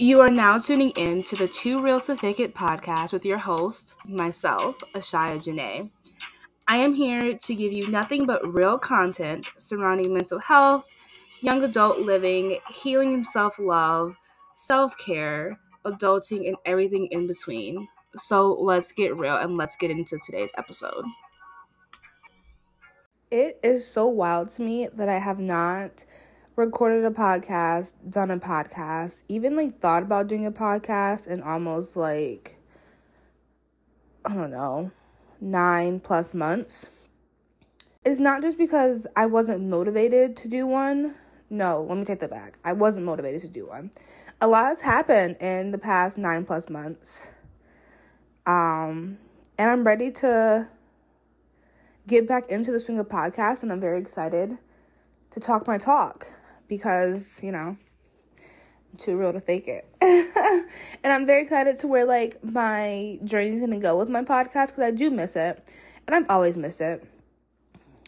You are now tuning in to the Two Real to It podcast with your host, myself, Ashiya Janae. I am here to give you nothing but real content surrounding mental health, young adult living, healing and self love, self care, adulting, and everything in between. So let's get real and let's get into today's episode. It is so wild to me that I have not recorded a podcast, done a podcast, even like thought about doing a podcast and almost like I don't know, 9 plus months. It's not just because I wasn't motivated to do one. No, let me take that back. I wasn't motivated to do one. A lot has happened in the past 9 plus months. Um and I'm ready to get back into the swing of podcasts and I'm very excited to talk my talk because, you know, I'm too real to fake it. and I'm very excited to where like my journey is going to go with my podcast because I do miss it. And I've always missed it.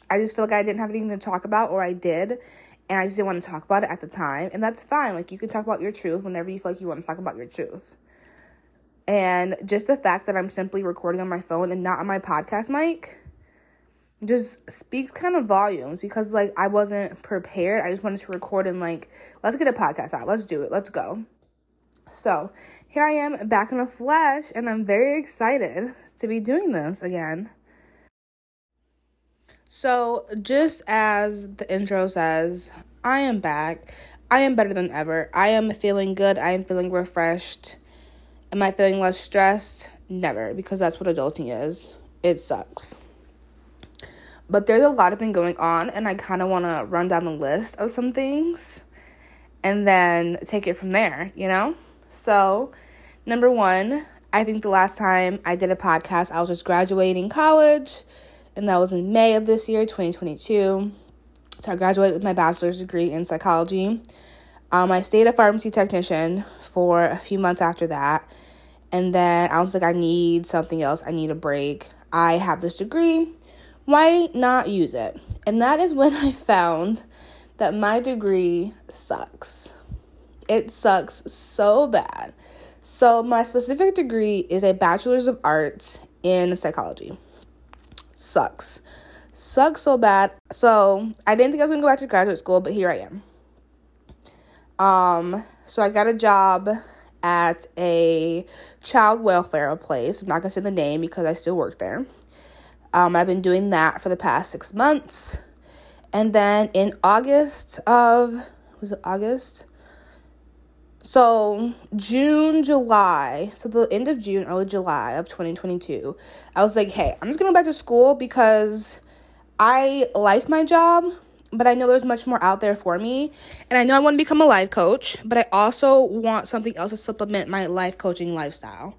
I just feel like I didn't have anything to talk about, or I did, and I just didn't want to talk about it at the time. And that's fine. Like, you can talk about your truth whenever you feel like you want to talk about your truth. And just the fact that I'm simply recording on my phone and not on my podcast mic just speaks kind of volumes because like I wasn't prepared. I just wanted to record and like let's get a podcast out. Let's do it. Let's go. So, here I am back in the flesh and I'm very excited to be doing this again. So, just as the intro says, I am back. I am better than ever. I am feeling good. I am feeling refreshed. Am I feeling less stressed? Never, because that's what adulting is. It sucks. But there's a lot of been going on, and I kind of want to run down the list of some things and then take it from there, you know? So, number one, I think the last time I did a podcast, I was just graduating college, and that was in May of this year, 2022. So, I graduated with my bachelor's degree in psychology. Um, I stayed a pharmacy technician for a few months after that. And then I was like, I need something else. I need a break. I have this degree why not use it? And that is when I found that my degree sucks. It sucks so bad. So, my specific degree is a bachelor's of arts in psychology. Sucks. Sucks so bad. So, I didn't think I was to go back to graduate school, but here I am. Um, so I got a job at a child welfare place. I'm not to say the name because I still work there. Um, I've been doing that for the past six months. And then in August of, was it August? So June, July, so the end of June, early July of 2022, I was like, hey, I'm just gonna go back to school because I like my job, but I know there's much more out there for me. And I know I want to become a life coach, but I also want something else to supplement my life coaching lifestyle.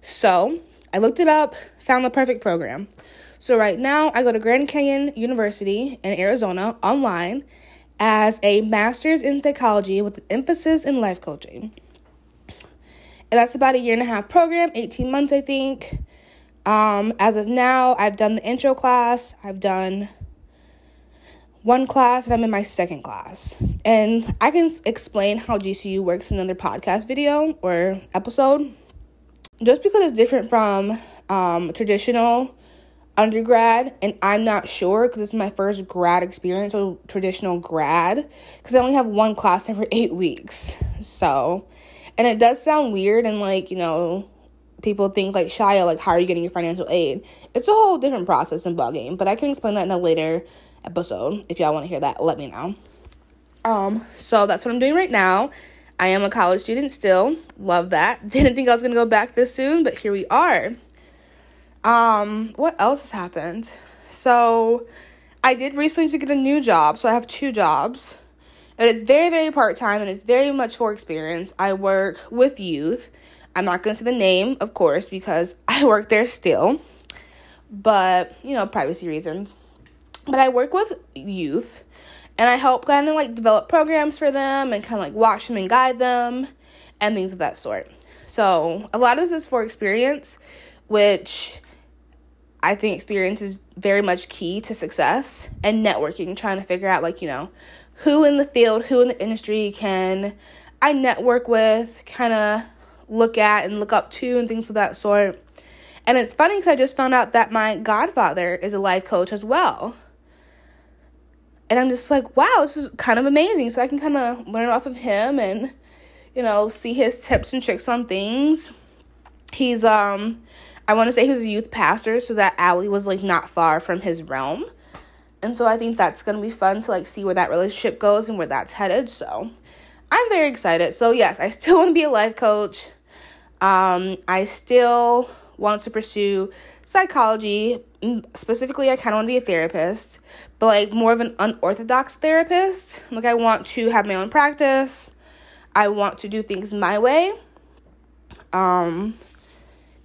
So I looked it up, found the perfect program. So right now, I go to Grand Canyon University in Arizona online as a master's in psychology with an emphasis in life coaching. And that's about a year and a half program, 18 months, I think. Um, as of now, I've done the intro class, I've done one class, and I'm in my second class. And I can explain how GCU works in another podcast video or episode. Just because it's different from um, traditional undergrad and i'm not sure because it's my first grad experience or traditional grad because i only have one class every eight weeks so. And it does sound weird and like you know people think like shia like how are you getting your financial aid? It's a whole different process and bugging but i can explain that in a later episode. If y'all want to hear that let me know. Um so that's what i'm doing right now. I am a college student still. Love that. Didn't think i was gonna go back this soon but here we are um, what else has happened? So, I did recently to get a new job, so I have two jobs. And it's very, very part time and it's very much for experience. I work with youth. I'm not going to say the name, of course, because I work there still, but you know, privacy reasons. But I work with youth and I help kind of like develop programs for them and kind of like watch them and guide them and things of that sort. So, a lot of this is for experience, which I think experience is very much key to success and networking, trying to figure out, like, you know, who in the field, who in the industry can I network with, kind of look at and look up to, and things of that sort. And it's funny because I just found out that my godfather is a life coach as well. And I'm just like, wow, this is kind of amazing. So I can kind of learn off of him and, you know, see his tips and tricks on things. He's, um, I want to say he was a youth pastor, so that alley was like not far from his realm. And so I think that's going to be fun to like see where that relationship goes and where that's headed. So I'm very excited. So yes, I still want to be a life coach. Um, I still want to pursue psychology. Specifically, I kind of want to be a therapist, but like more of an unorthodox therapist. Like, I want to have my own practice. I want to do things my way. Um,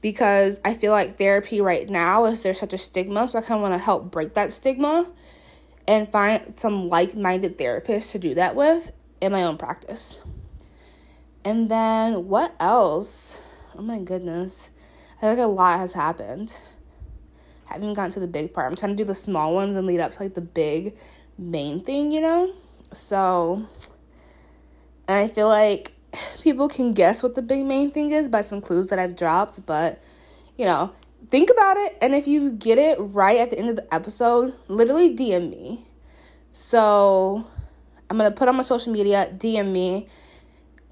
because I feel like therapy right now is there's such a stigma, so I kind of want to help break that stigma and find some like-minded therapists to do that with in my own practice. And then what else? Oh my goodness. I like a lot has happened. I haven't gotten to the big part. I'm trying to do the small ones and lead up to like the big main thing, you know? So and I feel like people can guess what the big main thing is by some clues that I've dropped, but you know, think about it and if you get it right at the end of the episode, literally DM me. So I'm gonna put on my social media, DM me,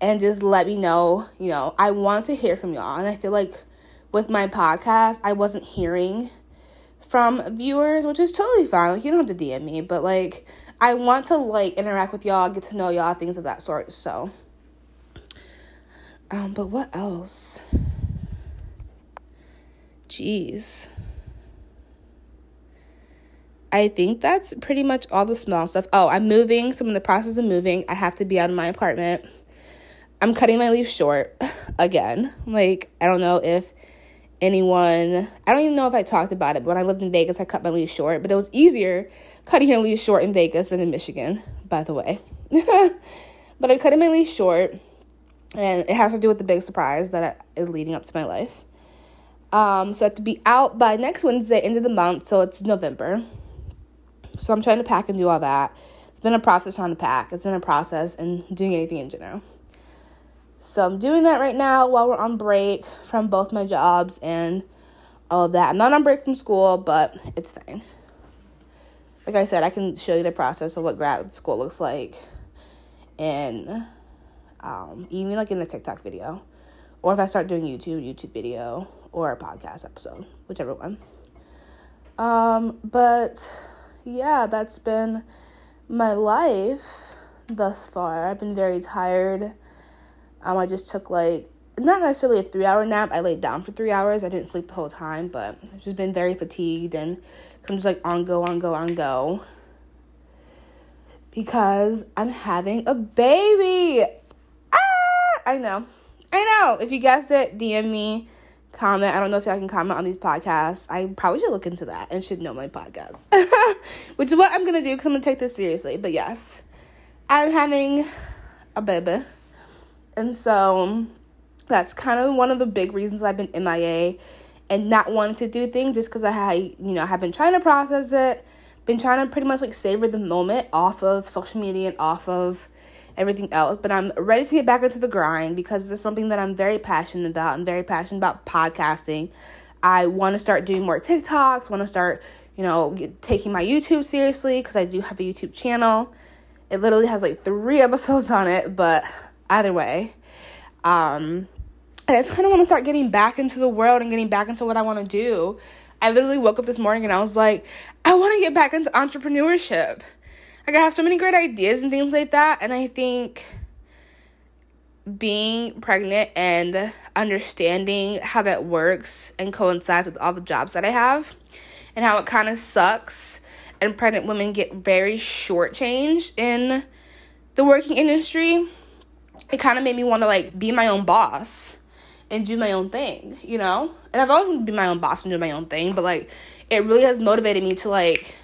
and just let me know. You know, I want to hear from y'all, and I feel like with my podcast, I wasn't hearing from viewers, which is totally fine. Like you don't have to DM me, but like I want to like interact with y'all, get to know y'all, things of that sort. So, um, but what else? Jeez. I think that's pretty much all the small stuff. Oh, I'm moving, so I'm in the process of moving. I have to be out of my apartment. I'm cutting my leaf short again. Like, I don't know if anyone, I don't even know if I talked about it, but when I lived in Vegas, I cut my leaf short. But it was easier cutting your leaf short in Vegas than in Michigan, by the way. but I'm cutting my leaf short, and it has to do with the big surprise that is leading up to my life. Um, so I have to be out by next Wednesday, end of the month, so it's November. So I'm trying to pack and do all that. It's been a process trying to pack. It's been a process and doing anything in general. So I'm doing that right now while we're on break from both my jobs and all of that. I'm not on break from school, but it's fine. Like I said, I can show you the process of what grad school looks like and um, even like in a TikTok video. Or if I start doing YouTube, YouTube video or a podcast episode, whichever one. Um, but yeah, that's been my life thus far. I've been very tired. Um, I just took like not necessarily a three hour nap. I laid down for three hours. I didn't sleep the whole time, but I've just been very fatigued and I'm just like on go, on go, on go. Because I'm having a baby. I know. I know. If you guessed it, DM me comment. I don't know if y'all can comment on these podcasts. I probably should look into that and should know my podcast, which is what I'm gonna do because I'm gonna take this seriously. But yes, I'm having a baby, and so that's kind of one of the big reasons I've been MIA and not wanting to do things just because I had you know have been trying to process it, been trying to pretty much like savor the moment off of social media and off of everything else. But I'm ready to get back into the grind because this is something that I'm very passionate about. I'm very passionate about podcasting. I want to start doing more TikToks, want to start, you know, get, taking my YouTube seriously because I do have a YouTube channel. It literally has like three episodes on it, but either way, um, I just kind of want to start getting back into the world and getting back into what I want to do. I literally woke up this morning and I was like, I want to get back into entrepreneurship. Like I have so many great ideas and things like that, and I think being pregnant and understanding how that works and coincides with all the jobs that I have and how it kind of sucks and pregnant women get very shortchanged in the working industry. It kind of made me want to like be my own boss and do my own thing, you know? And I've always been my own boss and do my own thing, but like it really has motivated me to like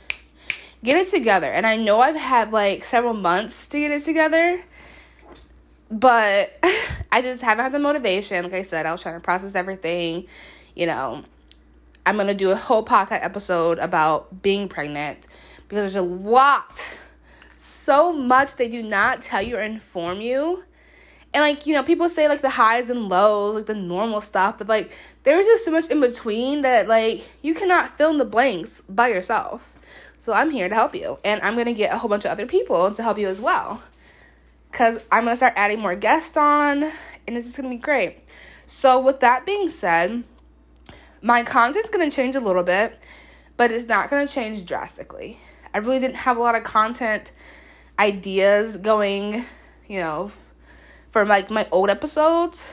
get it together. And I know I've had like several months to get it together, but I just haven't had the motivation. Like I said, I was trying to process everything. You know, I'm going to do a whole podcast episode about being pregnant because there's a lot, so much they do not tell you or inform you. And like, you know, people say like the highs and lows, like the normal stuff, but like there's just so much in between that like you cannot fill in the blanks by yourself. So I'm here to help you. And I'm going to get a whole bunch of other people to help you as well. Cuz I'm going to start adding more guests on and it's just going to be great. So with that being said, my content's going to change a little bit, but it's not going to change drastically. I really didn't have a lot of content ideas going, you know, for like my old episodes,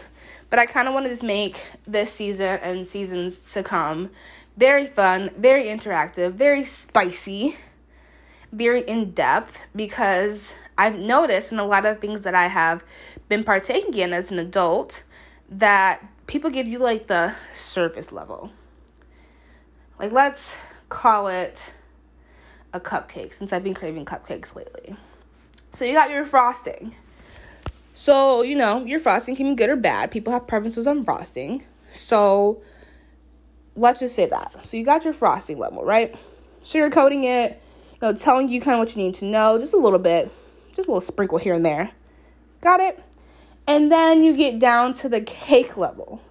but I kind of want to just make this season and seasons to come very fun, very interactive, very spicy, very in depth because I've noticed in a lot of things that I have been partaking in as an adult that people give you like the surface level. Like, let's call it a cupcake since I've been craving cupcakes lately. So, you got your frosting. So, you know, your frosting can be good or bad. People have preferences on frosting. So, let's just say that. So, you got your frosting level, right? Sugarcoating it, you know, telling you kind of what you need to know, just a little bit, just a little sprinkle here and there. Got it? And then you get down to the cake level.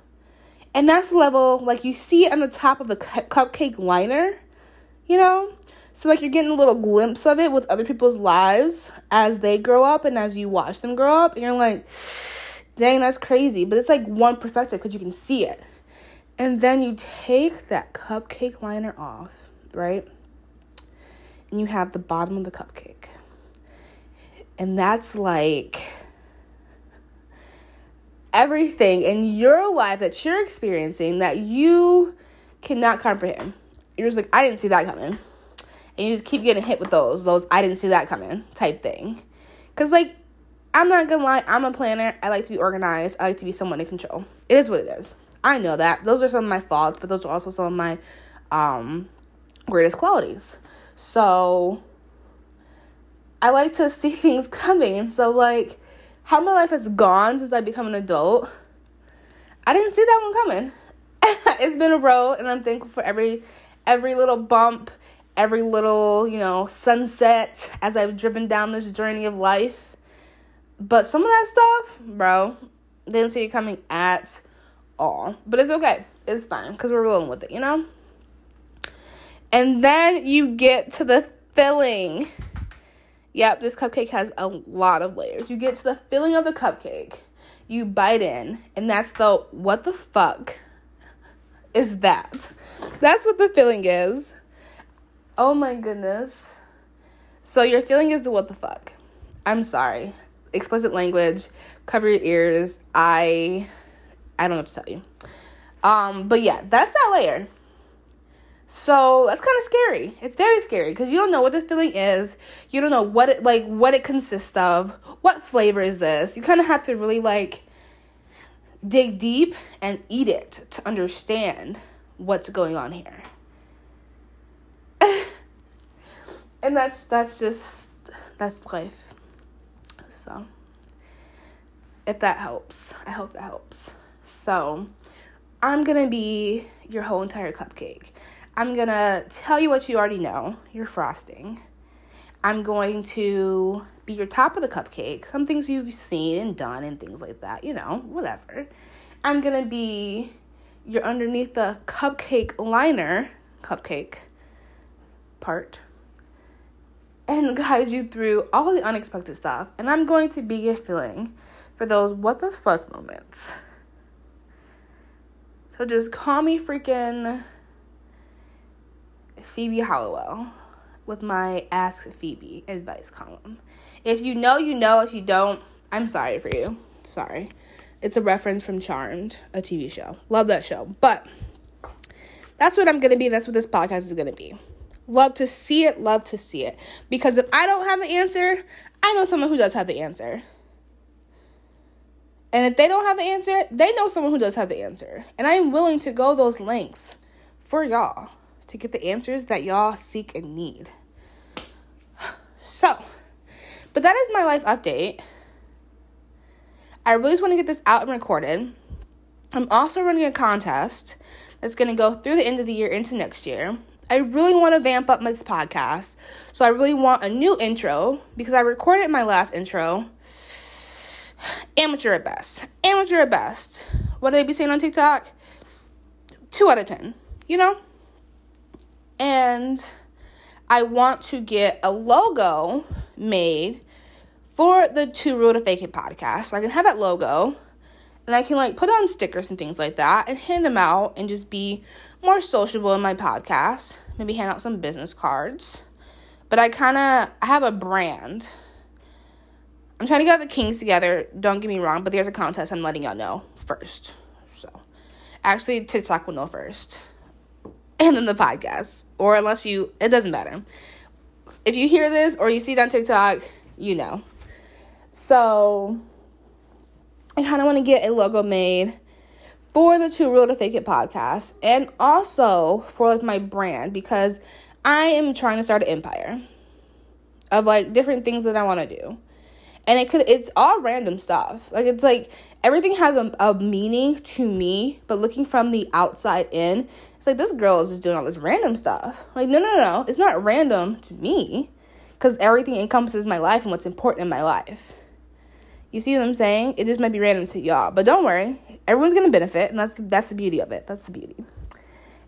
And that's the level, like you see on the top of the cu- cupcake liner, you know? So, like, you're getting a little glimpse of it with other people's lives as they grow up and as you watch them grow up. And you're like, dang, that's crazy. But it's like one perspective because you can see it. And then you take that cupcake liner off, right? And you have the bottom of the cupcake. And that's like everything in your life that you're experiencing that you cannot comprehend. You're just like, I didn't see that coming. And you just keep getting hit with those, those I didn't see that coming type thing. Cause like, I'm not gonna lie, I'm a planner. I like to be organized. I like to be someone in control. It is what it is. I know that. Those are some of my faults, but those are also some of my um greatest qualities. So I like to see things coming. So like how my life has gone since I become an adult, I didn't see that one coming. it's been a road, and I'm thankful for every every little bump, every little you know sunset as I've driven down this journey of life. But some of that stuff, bro, didn't see it coming at all. But it's okay. It's fine because we're rolling with it, you know. And then you get to the filling. Yep, this cupcake has a lot of layers. You get to the filling of the cupcake, you bite in, and that's the what the fuck is that? That's what the filling is. Oh my goodness. So your feeling is the what the fuck. I'm sorry. Explicit language. Cover your ears. I I don't know what to tell you. Um, but yeah, that's that layer. So that's kind of scary. It's very scary because you don't know what this filling is. You don't know what it like what it consists of. What flavor is this? You kind of have to really like dig deep and eat it to understand what's going on here. and that's that's just that's life. So if that helps, I hope that helps. So I'm gonna be your whole entire cupcake. I'm gonna tell you what you already know your frosting. I'm going to be your top of the cupcake, some things you've seen and done and things like that, you know, whatever. I'm gonna be your underneath the cupcake liner, cupcake part, and guide you through all the unexpected stuff. And I'm going to be your filling for those what the fuck moments. So just call me freaking Phoebe Halliwell with my Ask Phoebe advice column. If you know, you know. If you don't, I'm sorry for you. Sorry. It's a reference from Charmed, a TV show. Love that show. But that's what I'm going to be. That's what this podcast is going to be. Love to see it. Love to see it. Because if I don't have the answer, I know someone who does have the answer. And if they don't have the answer, they know someone who does have the answer. And I am willing to go those lengths for y'all to get the answers that y'all seek and need. So, but that is my life update. I really just want to get this out and recorded. I'm also running a contest that's going to go through the end of the year into next year. I really want to vamp up this podcast. So I really want a new intro because I recorded my last intro amateur at best. Amateur at best. What do they be saying on TikTok? Two out of ten. You know? And I want to get a logo made for the Too Real to Fake It podcast. So I can have that logo and I can like put on stickers and things like that and hand them out and just be more sociable in my podcast. Maybe hand out some business cards. But I kind of I have a brand. I'm trying to get the Kings together. Don't get me wrong, but there's a contest. I'm letting y'all know first. So, actually, TikTok will know first, and then the podcast. Or unless you, it doesn't matter. If you hear this or you see it on TikTok, you know. So, I kind of want to get a logo made for the Too Real to Fake It podcast and also for like my brand because I am trying to start an empire of like different things that I want to do. And it could it's all random stuff. Like it's like everything has a, a meaning to me, but looking from the outside in, it's like this girl is just doing all this random stuff. Like no no no, it's not random to me cuz everything encompasses my life and what's important in my life. You see what I'm saying? It just might be random to y'all, but don't worry. Everyone's to benefit, and that's that's the beauty of it. That's the beauty.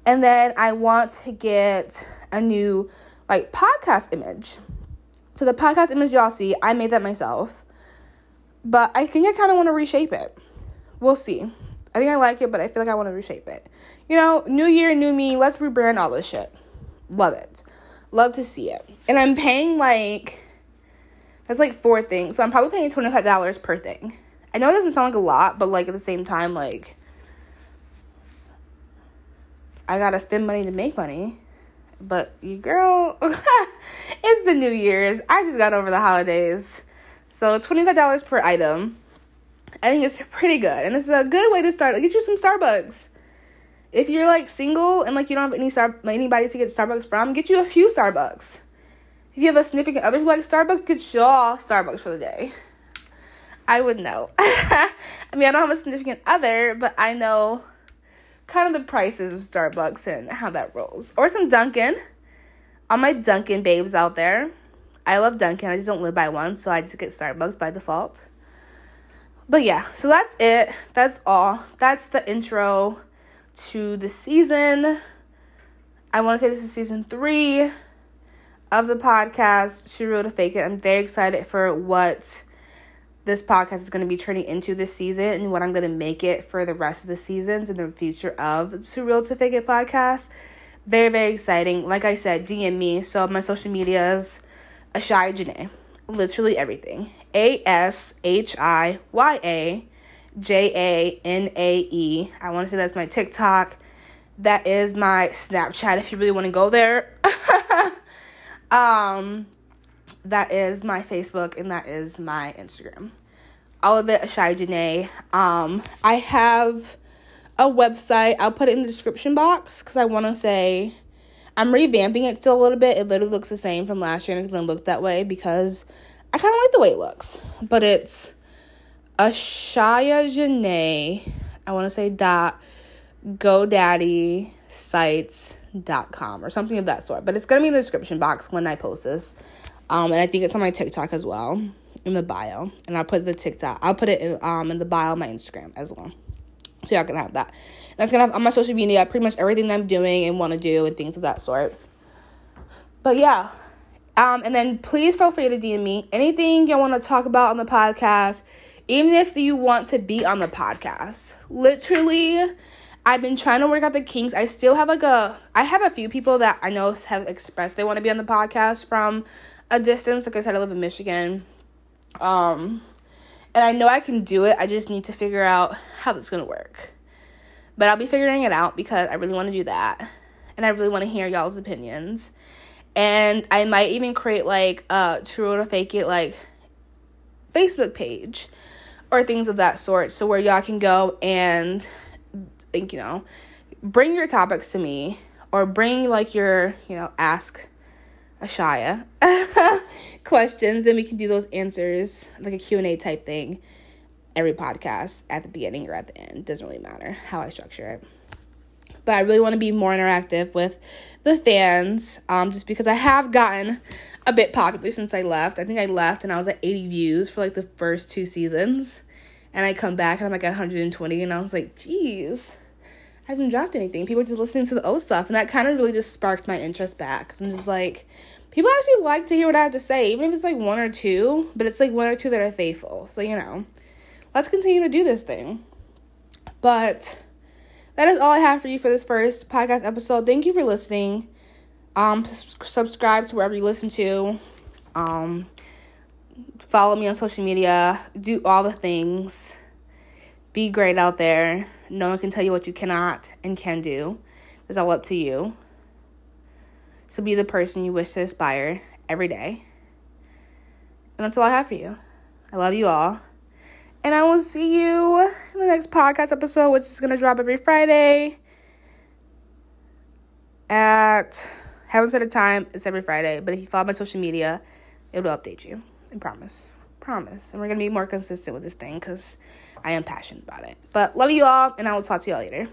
And then I want to get a new like podcast image. So the podcast image y'all see, I made that myself. But I think I kind of want to reshape it. We'll see. I think I like it, but I feel like I want to reshape it. You know, new year, new me, let's rebrand all this shit. Love it. Love to see it. And I'm paying like that's like four things. So I'm probably paying $25 per thing. I know it doesn't sound like a lot, but like at the same time, like I gotta spend money to make money. But you girl, it's the New Year's. I just got over the holidays. So $25 per item. I think it's pretty good. And it's a good way to start. Get you some Starbucks. If you're like single and like you don't have any star anybody to get Starbucks from, get you a few Starbucks. If you have a significant other who likes Starbucks, get y'all Starbucks for the day. I would know. I mean, I don't have a significant other, but I know kind of the prices of Starbucks and how that rolls. Or some Dunkin'. All my Dunkin' babes out there. I love Dunkin'. I just don't live by one, so I just get Starbucks by default. But yeah, so that's it. That's all. That's the intro to the season. I want to say this is season three of the podcast, Too Real to Fake It. I'm very excited for what this podcast is going to be turning into this season and what I'm going to make it for the rest of the seasons and the future of Too Real to Fake It podcast. Very, very exciting. Like I said, DM me. So my social medias, Ashiya Janae. Literally everything. A S H I Y A J A N A E. I want to say that's my TikTok. That is my Snapchat if you really want to go there. um, that is my Facebook and that is my Instagram. All of it, Ashiya Janae. Um, I have a website. I'll put it in the description box because I want to say I'm revamping it still a little bit. It literally looks the same from last year and it's going to look that way because I kind of like the way it looks. But it's Ashiya Janae. I want to say dot GoDaddy sites.com or something of that sort. But it's going to be in the description box when I post this. Um, and I think it's on my TikTok as well in the bio. And I'll put the TikTok, I'll put it in, um, in the bio of my Instagram as well. So y'all can have that. That's gonna have on my social media pretty much everything that I'm doing and want to do and things of that sort. But yeah. Um, and then please feel free to DM me anything you want to talk about on the podcast, even if you want to be on the podcast. Literally, I've been trying to work out the kinks. I still have like a I have a few people that I know have expressed they want to be on the podcast from a distance. Like I said, I live in Michigan. Um, and I know I can do it. I just need to figure out how this is gonna work. But I'll be figuring it out because I really want to do that, and I really want to hear y'all's opinions. And I might even create like a true or fake it like Facebook page or things of that sort, so where y'all can go and think you know bring your topics to me or bring like your you know ask Ashiya questions, then we can do those answers like a Q&A type thing every podcast at the beginning or at the end. Doesn't really matter how I structure it. But I really want to be more interactive with the fans um, just because I have gotten a bit popular since I left. I think I left and I was at 80 views for like the first two seasons. and I come back and I'm like at 120, and I was like, geez, I haven't dropped anything. People are just listening to the old stuff, and that kind of really just sparked my interest back. Cause I'm just like, people actually like to hear what I have to say, even if it's like one or two, but it's like one or two that are faithful. So you know, let's continue to do this thing. But that is all I have for you for this first podcast episode. Thank you for listening. Um, subscribe to wherever you listen to. Um, follow me on social media. Do all the things. Be great out there. No one can tell you what you cannot and can do. It's all up to you. So be the person you wish to aspire every day. And that's all I have for you. I love you all. And I will see you in the next podcast episode, which is going to drop every Friday at, haven't set a time, it's every Friday. But if you follow my social media, it will update you. I promise. Promise. And we're going to be more consistent with this thing because I am passionate about it. But love you all, and I will talk to you all later.